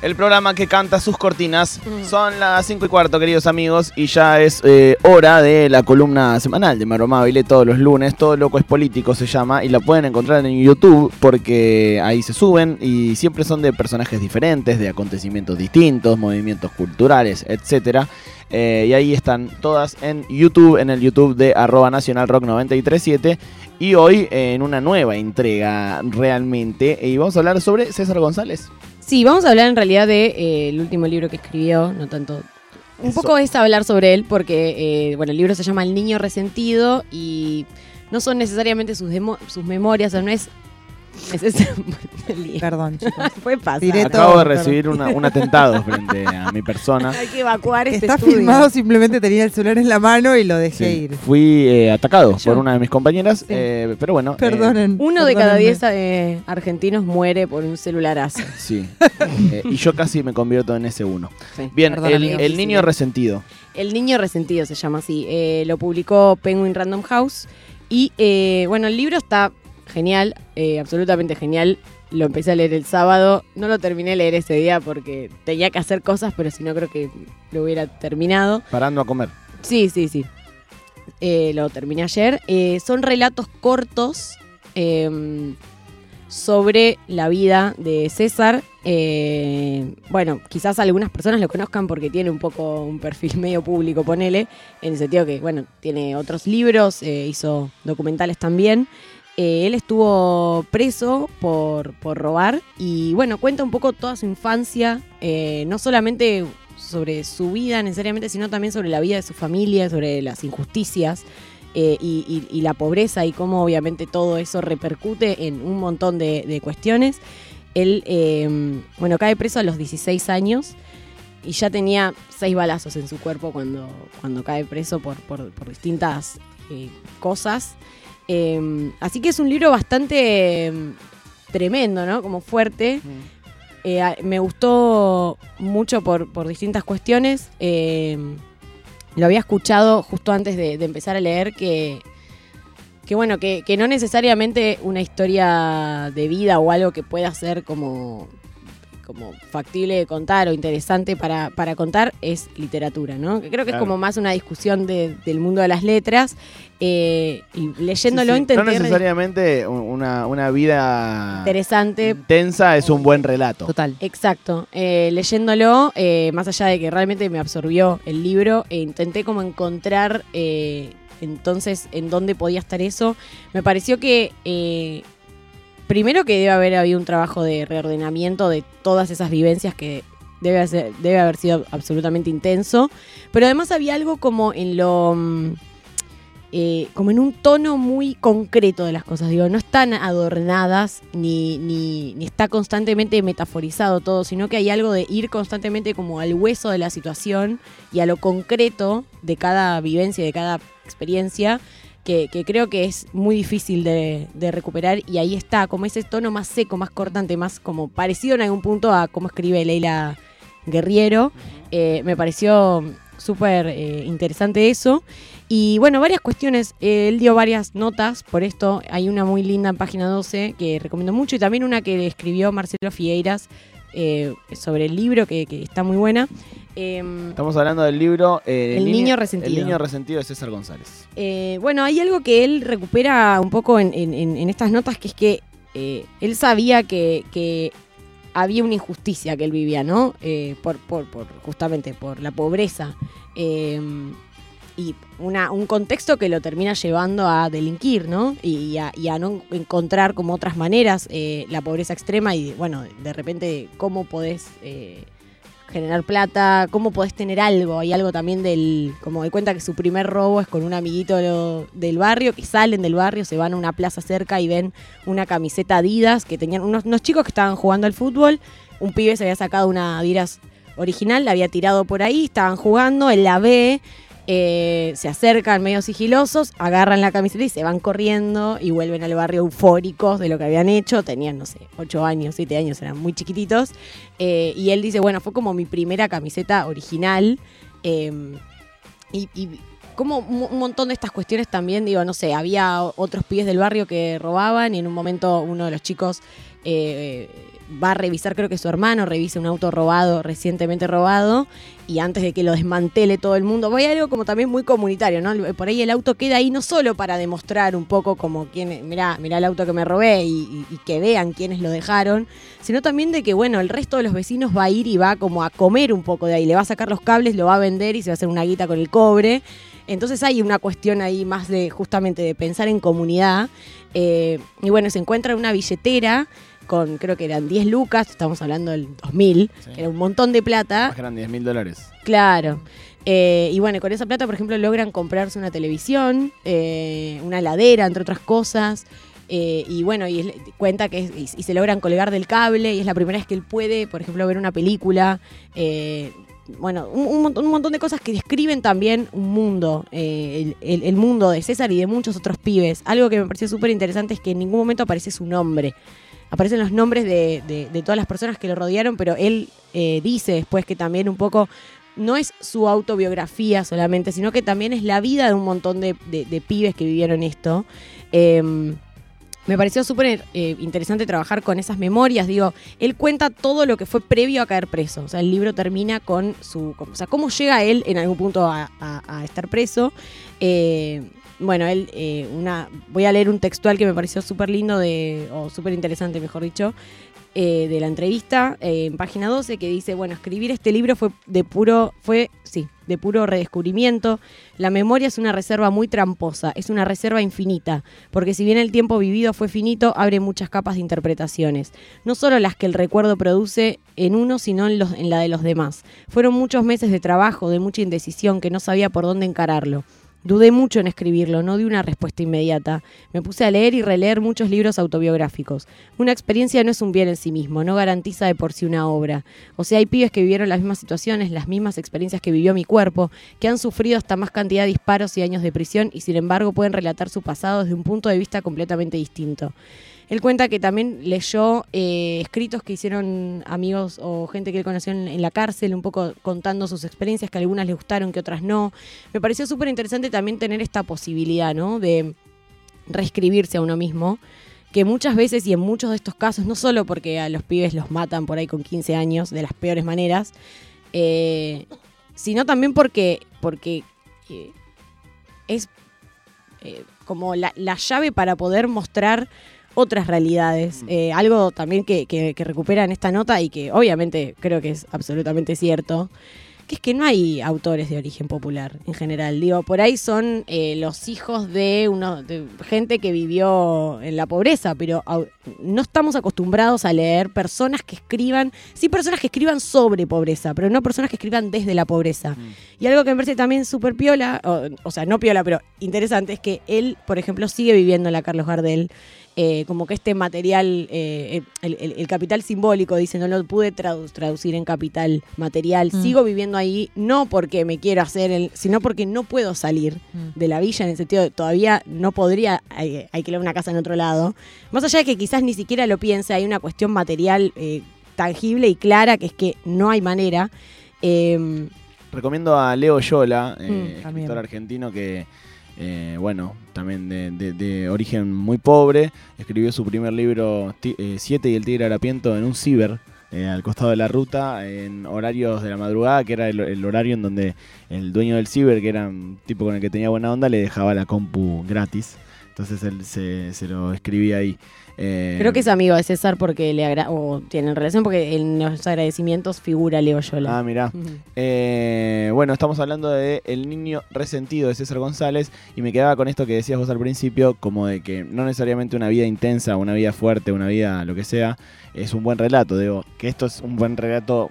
El programa que canta sus cortinas. Son las 5 y cuarto, queridos amigos, y ya es eh, hora de la columna semanal de Maromabile todos los lunes. Todo loco es político se llama, y la pueden encontrar en YouTube porque ahí se suben y siempre son de personajes diferentes, de acontecimientos distintos, movimientos culturales, etcétera. Eh, y ahí están todas en YouTube, en el YouTube de arroba Nacional Rock 937. Y hoy eh, en una nueva entrega realmente. Y vamos a hablar sobre César González. Sí, vamos a hablar en realidad del de, eh, último libro que escribió, no tanto... Un poco es hablar sobre él porque, eh, bueno, el libro se llama El Niño Resentido y no son necesariamente sus, sus memorias, o no es... neces- Perdón, chicos. Fue pasar. Directo. Acabo de recibir una- un atentado frente a mi persona. Hay que evacuar este Está estudio. filmado, simplemente tenía el celular en la mano y lo dejé Sí, ir. Fui eh, atacado Yo. por una de mis compañeras, Sí. eh, pero bueno. eh, Perdonen. Uno de cada diez eh, argentinos muere por un celularazo. sí. Eh, y yo casi me convierto en ese uno. Sí. Bien, Perdón, el, niño resentido. El Niño Resentido se llama así. Eh, lo publicó Penguin Random House. Y eh, bueno, el libro está genial, eh, absolutamente genial. Lo empecé a leer el sábado. No lo terminé de leer ese día porque tenía que hacer cosas, pero si no creo que lo hubiera terminado. Parando a comer. Sí, sí, sí. Eh, lo terminé ayer. Eh, son relatos cortos eh, sobre la vida de César. Eh, bueno, quizás algunas personas lo conozcan porque tiene un poco un perfil medio público, ponele, en el sentido que, bueno, tiene otros libros, eh, hizo documentales también. Eh, él estuvo preso por, por robar y, bueno, cuenta un poco toda su infancia, eh, no solamente sobre su vida necesariamente, sino también sobre la vida de su familia, sobre las injusticias eh, y, la pobreza y cómo obviamente todo eso repercute en un montón de, cuestiones. Él, eh, bueno, cae preso a los 16 años y ya tenía seis balazos en su cuerpo cuando, cuando cae preso por, por- distintas cosas. Eh, así que es un libro bastante eh, tremendo, ¿no? Como fuerte. Eh, a- me gustó mucho por, por distintas cuestiones. Eh, lo había escuchado justo antes de, de empezar a leer que, que bueno, que, que no necesariamente una historia de vida o algo que pueda ser como, como factible de contar o interesante para, para contar es literatura, ¿no? Que creo que Claro. es como más una discusión de- del mundo de las letras. eh, y leyéndolo Sí, sí. intenté No necesariamente un- una, una vida interesante intensa es un buen relato. Total. Exacto. Eh, leyéndolo, eh, más allá de que realmente me absorbió el libro, e intenté como encontrar eh, entonces en dónde podía estar eso. Me pareció que eh, primero que debe haber habido un trabajo de reordenamiento de todas esas vivencias que debe, debe haber sido absolutamente intenso, pero además había algo como en lo... mm, eh, como en un tono muy concreto de las cosas. Digo, no están adornadas ni, ni, ni está constantemente metaforizado todo, sino que hay algo de ir constantemente como al hueso de la situación y a lo concreto de cada vivencia, de cada experiencia, que, que creo que es muy difícil de, de recuperar. Y ahí está, como ese tono más seco, más cortante, más como parecido en algún punto a cómo escribe Leila Guerriero. Eh, me pareció súper eh, interesante eso. Y bueno, varias cuestiones. Eh, él dio varias notas por esto. Hay una muy linda en página 12 que recomiendo mucho y también una que escribió Marcelo Figueiras eh, sobre el libro que, que está muy buena. Em, Estamos hablando del libro eh, El niño resentido. El niño resentido de César González. Eh, bueno, hay algo que él recupera un poco en, en- en- en estas notas, que es que él sabía que, que había una injusticia que él vivía, ¿no? Por, por- por- justamente por la pobreza. Y una, un contexto que lo termina llevando a delinquir, ¿no? Y, a, y a no encontrar como otras maneras eh, la pobreza extrema y, bueno, de repente cómo podés eh, generar plata, cómo podés tener algo. Hay algo también del, como de cuenta que su primer robo es con un amiguito del barrio, que salen del barrio, se van a una plaza cerca y ven una camiseta Adidas, que tenían unos, unos chicos que estaban jugando al fútbol, un pibe se había sacado una Adidas original, la había tirado por ahí, estaban jugando, él la ve, eh, se acercan medio sigilosos, agarran la camiseta y se van corriendo y vuelven al barrio eufóricos de lo que habían hecho. Tenían, no sé, 8 años, 7 años, eran muy chiquititos. Eh, y él dice, bueno, fue como mi primera camiseta original. eh, y, y como un montón de estas cuestiones también, digo, no sé, había otros pibes del barrio que robaban y en un momento uno de los chicos eh, va a revisar, creo que su hermano revisa un auto robado, recientemente robado, y antes de que lo desmantele todo el mundo, a algo como también muy comunitario, ¿no? Por ahí el auto queda ahí no solo para demostrar un poco como quién, mirá, mirá el auto que me robé y que vean quiénes lo dejaron, sino también de que, bueno, el resto de los vecinos va a ir y va como a comer un poco de ahí, le va a sacar los cables, lo va a vender y se va a hacer una guita con el cobre. Entonces hay una cuestión ahí más de justamente de pensar en comunidad. Eh, y bueno, se encuentra una billetera con creo que eran 10 lucas, estamos hablando del 2000, Sí. que era un montón de plata. Más que eran 10 mil dólares. Claro. Eh, y bueno, con esa plata, por ejemplo, logran comprarse una televisión, eh, una heladera, entre otras cosas. Eh, y bueno, y cuenta que es- y, y se logran colgar del cable y es la primera vez que él puede, por ejemplo, ver una película. eh, bueno, un, un montón, un montón de cosas que describen también un mundo, eh, el, el- el mundo de César y de muchos otros pibes. Algo que me pareció súper interesante es que en ningún momento aparece su nombre. Aparecen los nombres de, de- todas las personas que lo rodearon, pero él eh, dice después que también un poco no es su autobiografía solamente, sino que también es la vida de un montón de, de- pibes que vivieron esto. Eh, me pareció súper eh, interesante trabajar con esas memorias. Digo, él cuenta todo lo que fue previo a caer preso. O sea, el libro termina con su. O sea, cómo llega él en algún punto a estar preso. Eh, bueno, él, eh, una. Voy a leer un textual que me pareció súper lindo, de, o súper interesante, mejor dicho, eh, de la entrevista eh, en página 12, que dice: Bueno, escribir este libro fue de puro. Fue, sí, de puro redescubrimiento. La memoria es una reserva muy tramposa, es una reserva infinita, porque si bien el tiempo vivido fue finito, abre muchas capas de interpretaciones, no solo las que el recuerdo produce en uno, sino en, los- en la de los demás. Fueron muchos meses de trabajo, de mucha indecisión, que no sabía por dónde encararlo. Dudé mucho en escribirlo, no di una respuesta inmediata. Me puse a leer y releer muchos libros autobiográficos. Una experiencia no es un bien en sí mismo, no garantiza de por sí una obra. O sea, hay pibes que vivieron las mismas situaciones, las mismas experiencias que vivió mi cuerpo, que han sufrido hasta más cantidad de disparos y años de prisión y sin embargo pueden relatar su pasado desde un punto de vista completamente distinto. Él cuenta que también leyó eh, escritos que hicieron amigos o gente que él conoció en, la cárcel, un poco contando sus experiencias, que algunas le gustaron, que otras no. Me pareció súper interesante también tener esta posibilidad, ¿no? De reescribirse a uno mismo, que muchas veces y en muchos de estos casos, no solo porque a los pibes los matan por ahí con 15 años de las peores maneras, eh, sino también porque, porque eh, es como la, la llave para poder mostrar otras realidades. Eh, algo también que, que, que recupera en esta nota y que obviamente creo que es absolutamente cierto, que es que no hay autores de origen popular en general. Digo, por ahí son eh, los hijos de, uno, de gente que vivió en la pobreza, pero au- no estamos acostumbrados a leer personas que escriban, sí personas que escriban sobre pobreza, pero no personas que escriban desde la pobreza. Y algo que me parece también súper piola, o, o sea, no piola, pero interesante, es que él, por ejemplo, sigue viviendo en la Carlos Gardel. Eh, como que este material, eh, el, el- el capital simbólico, dice, no lo pude tradu- traducir en capital material. Mm. Sigo viviendo ahí, no porque me quiero hacer, el, sino porque no puedo salir Mm. de la villa, en el sentido de todavía no podría eh, alquilar una casa en otro lado. Más allá de que quizás ni siquiera lo piense, hay una cuestión material eh, tangible y clara, que es que no hay manera. Eh, Recomiendo a Leo Yola, eh, Mm, escritor argentino que, eh, bueno, también de, origen muy pobre, escribió su primer libro, eh, Siete y el tigre harapiento, en un ciber, eh, al costado de la ruta, en horarios de la madrugada, que era el, el horario en donde el dueño del ciber, que era un tipo con el que tenía buena onda, le dejaba la compu gratis. Entonces él se, se lo escribía ahí. Eh, Creo que es amigo de César porque le agra o tienen relación porque en los agradecimientos figura Leo Yola. Ah, mirá. Eh, bueno, estamos hablando de El niño resentido de César González y me quedaba con esto que decías vos al principio, como de que no necesariamente una vida intensa, una vida fuerte, una vida lo que sea, es un buen relato. Digo, que esto es un buen relato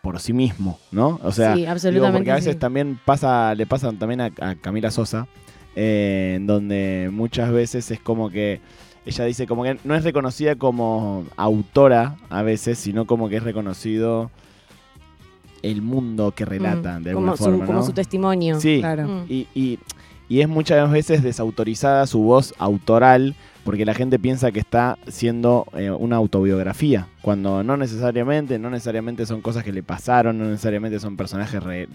por sí mismo, ¿no? O sea, sí, digo, absolutamente. porque a veces sí. también pasa, le pasa también a, a Camila Sosa, eh, en donde muchas veces es como que ella dice como que no es reconocida como autora a veces, sino como que es reconocido el mundo que relata Mm, de alguna como, forma, su, como su testimonio. Sí, Claro. Mm. y, y- y es muchas veces desautorizada su voz autoral porque la gente piensa que está siendo eh, una autobiografía, cuando no necesariamente, no necesariamente son cosas que le pasaron, no necesariamente son personajes re-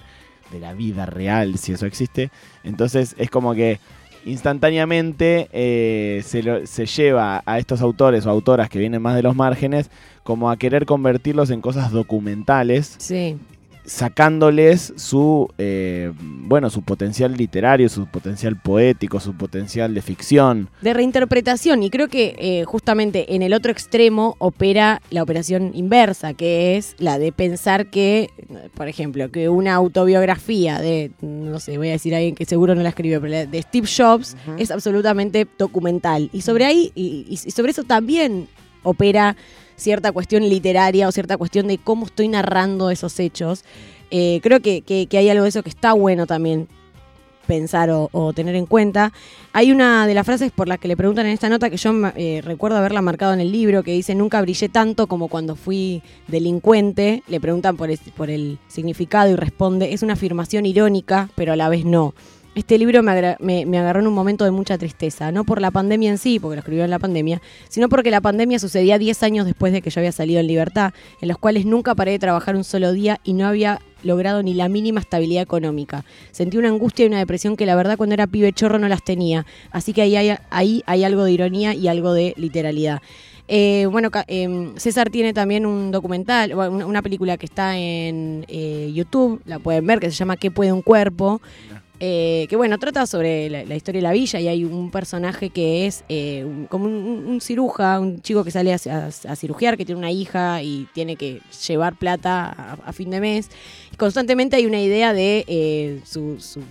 de la vida real, si eso existe. Entonces es como que instantáneamente eh, se, lo- se lleva a estos autores o autoras que vienen más de los márgenes como a querer convertirlos en cosas documentales Sí. Sacándoles su eh, bueno su potencial literario, su potencial poético, su potencial de ficción. de reinterpretación y creo que eh, justamente en el otro extremo opera la operación inversa, que es la de pensar que, por ejemplo, que una autobiografía de, no sé, voy a decir a alguien que seguro no la escribió, pero la de Steve Jobs es absolutamente documental. Y sobre ahí, y, y sobre eso también opera cierta cuestión literaria o cierta cuestión de cómo estoy narrando esos hechos. Eh, creo que, que- hay algo de eso que está bueno también pensar o, tener en cuenta. Hay una de las frases por las que le preguntan en esta nota que yo eh, recuerdo haberla marcado en el libro, que dice, nunca brillé tanto como cuando fui delincuente. Le preguntan por el significado y responde, es una afirmación irónica, pero a la vez no. Este libro me, agarró en un momento de mucha tristeza, no por la pandemia en sí, porque lo escribió en la pandemia, sino porque la pandemia sucedía 10 años después de que yo había salido en libertad, en los cuales nunca paré de trabajar un solo día y no había logrado ni la mínima estabilidad económica. Sentí una angustia y una depresión que la verdad cuando era pibe chorro no las tenía. Así que ahí hay, ahí hay algo de ironía y algo de literalidad. Eh, bueno, em, César tiene también un documental, una película que está en eh, YouTube, la pueden ver, que se llama ¿Qué puede un cuerpo? Eh, que bueno, trata sobre la, la historia de la villa y hay un personaje que es eh, un- como un, un- un ciruja, un chico que sale a, a- a cirugiar, que tiene una hija y tiene que llevar plata a, a fin de mes. Y constantemente hay una idea de eh, su, su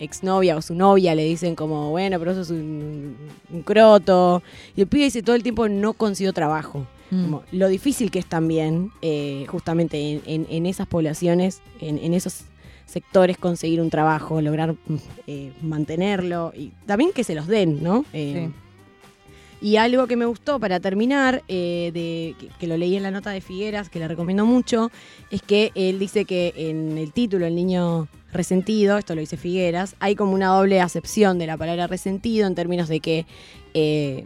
exnovia o su novia, le dicen como, bueno, pero eso es un, un croto. Y el pibe dice todo el tiempo, no consiguió trabajo. Mm. Como lo difícil que es también, eh, justamente en, en- en esas poblaciones, en, en esos sectores, conseguir un trabajo, lograr eh, mantenerlo y también que se los den, ¿no? Eh, Y algo que me gustó para terminar, eh, de, que, que lo leí en la nota de Figueras, que le recomiendo mucho, es que él dice que en el título, El niño resentido, esto lo dice Figueras, hay como una doble acepción de la palabra resentido en términos de que eh,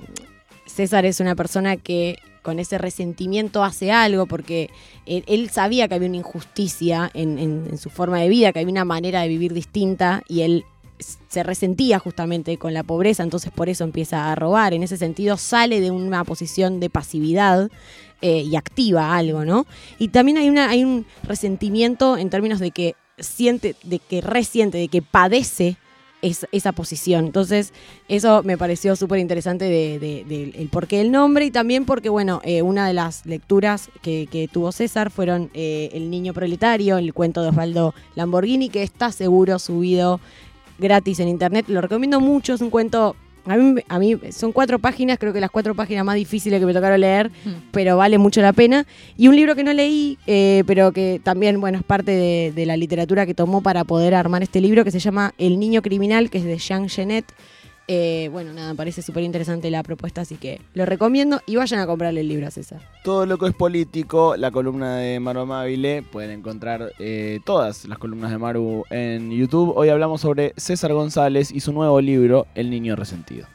César es una persona que con ese resentimiento hace algo porque él, sabía que había una injusticia en, su forma de vida, que había una manera de vivir distinta y él se resentía justamente con la pobreza, entonces por eso empieza a robar. En ese sentido sale de una posición de pasividad eh, y activa algo, ¿no? Y también hay, una, hay un resentimiento en términos de que siente, de que resiente, de que padece es- esa posición. Entonces, eso me pareció súper interesante de, de- porqué del nombre y también porque, bueno, eh, una de las lecturas que, que tuvo César fueron eh, El niño proletario, el cuento de Osvaldo Lamborghini, que está seguro subido gratis en internet. Lo recomiendo mucho, es un cuento... A mí, a mí son cuatro páginas, creo que las cuatro páginas más difíciles que me tocaron leer, pero vale mucho la pena. Y un libro que no leí, eh, pero que también, bueno, es parte de, de la literatura que tomó para poder armar este libro, que se llama El niño criminal, que es de Jean Genet. Eh, bueno, nada, parece súper interesante la propuesta, así que lo recomiendo y vayan a comprarle el libro a César. Todo loco es político, la columna de Maru Amabile. Pueden encontrar eh, todas las columnas de Maru en YouTube. Hoy hablamos sobre César González y su nuevo libro, El Niño Resentido.